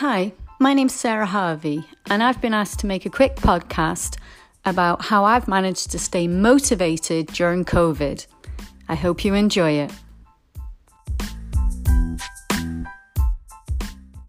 Hi, my name's Sarah Harvey, and I've been asked to make a quick podcast about how I've managed to stay motivated during COVID. I hope you enjoy it.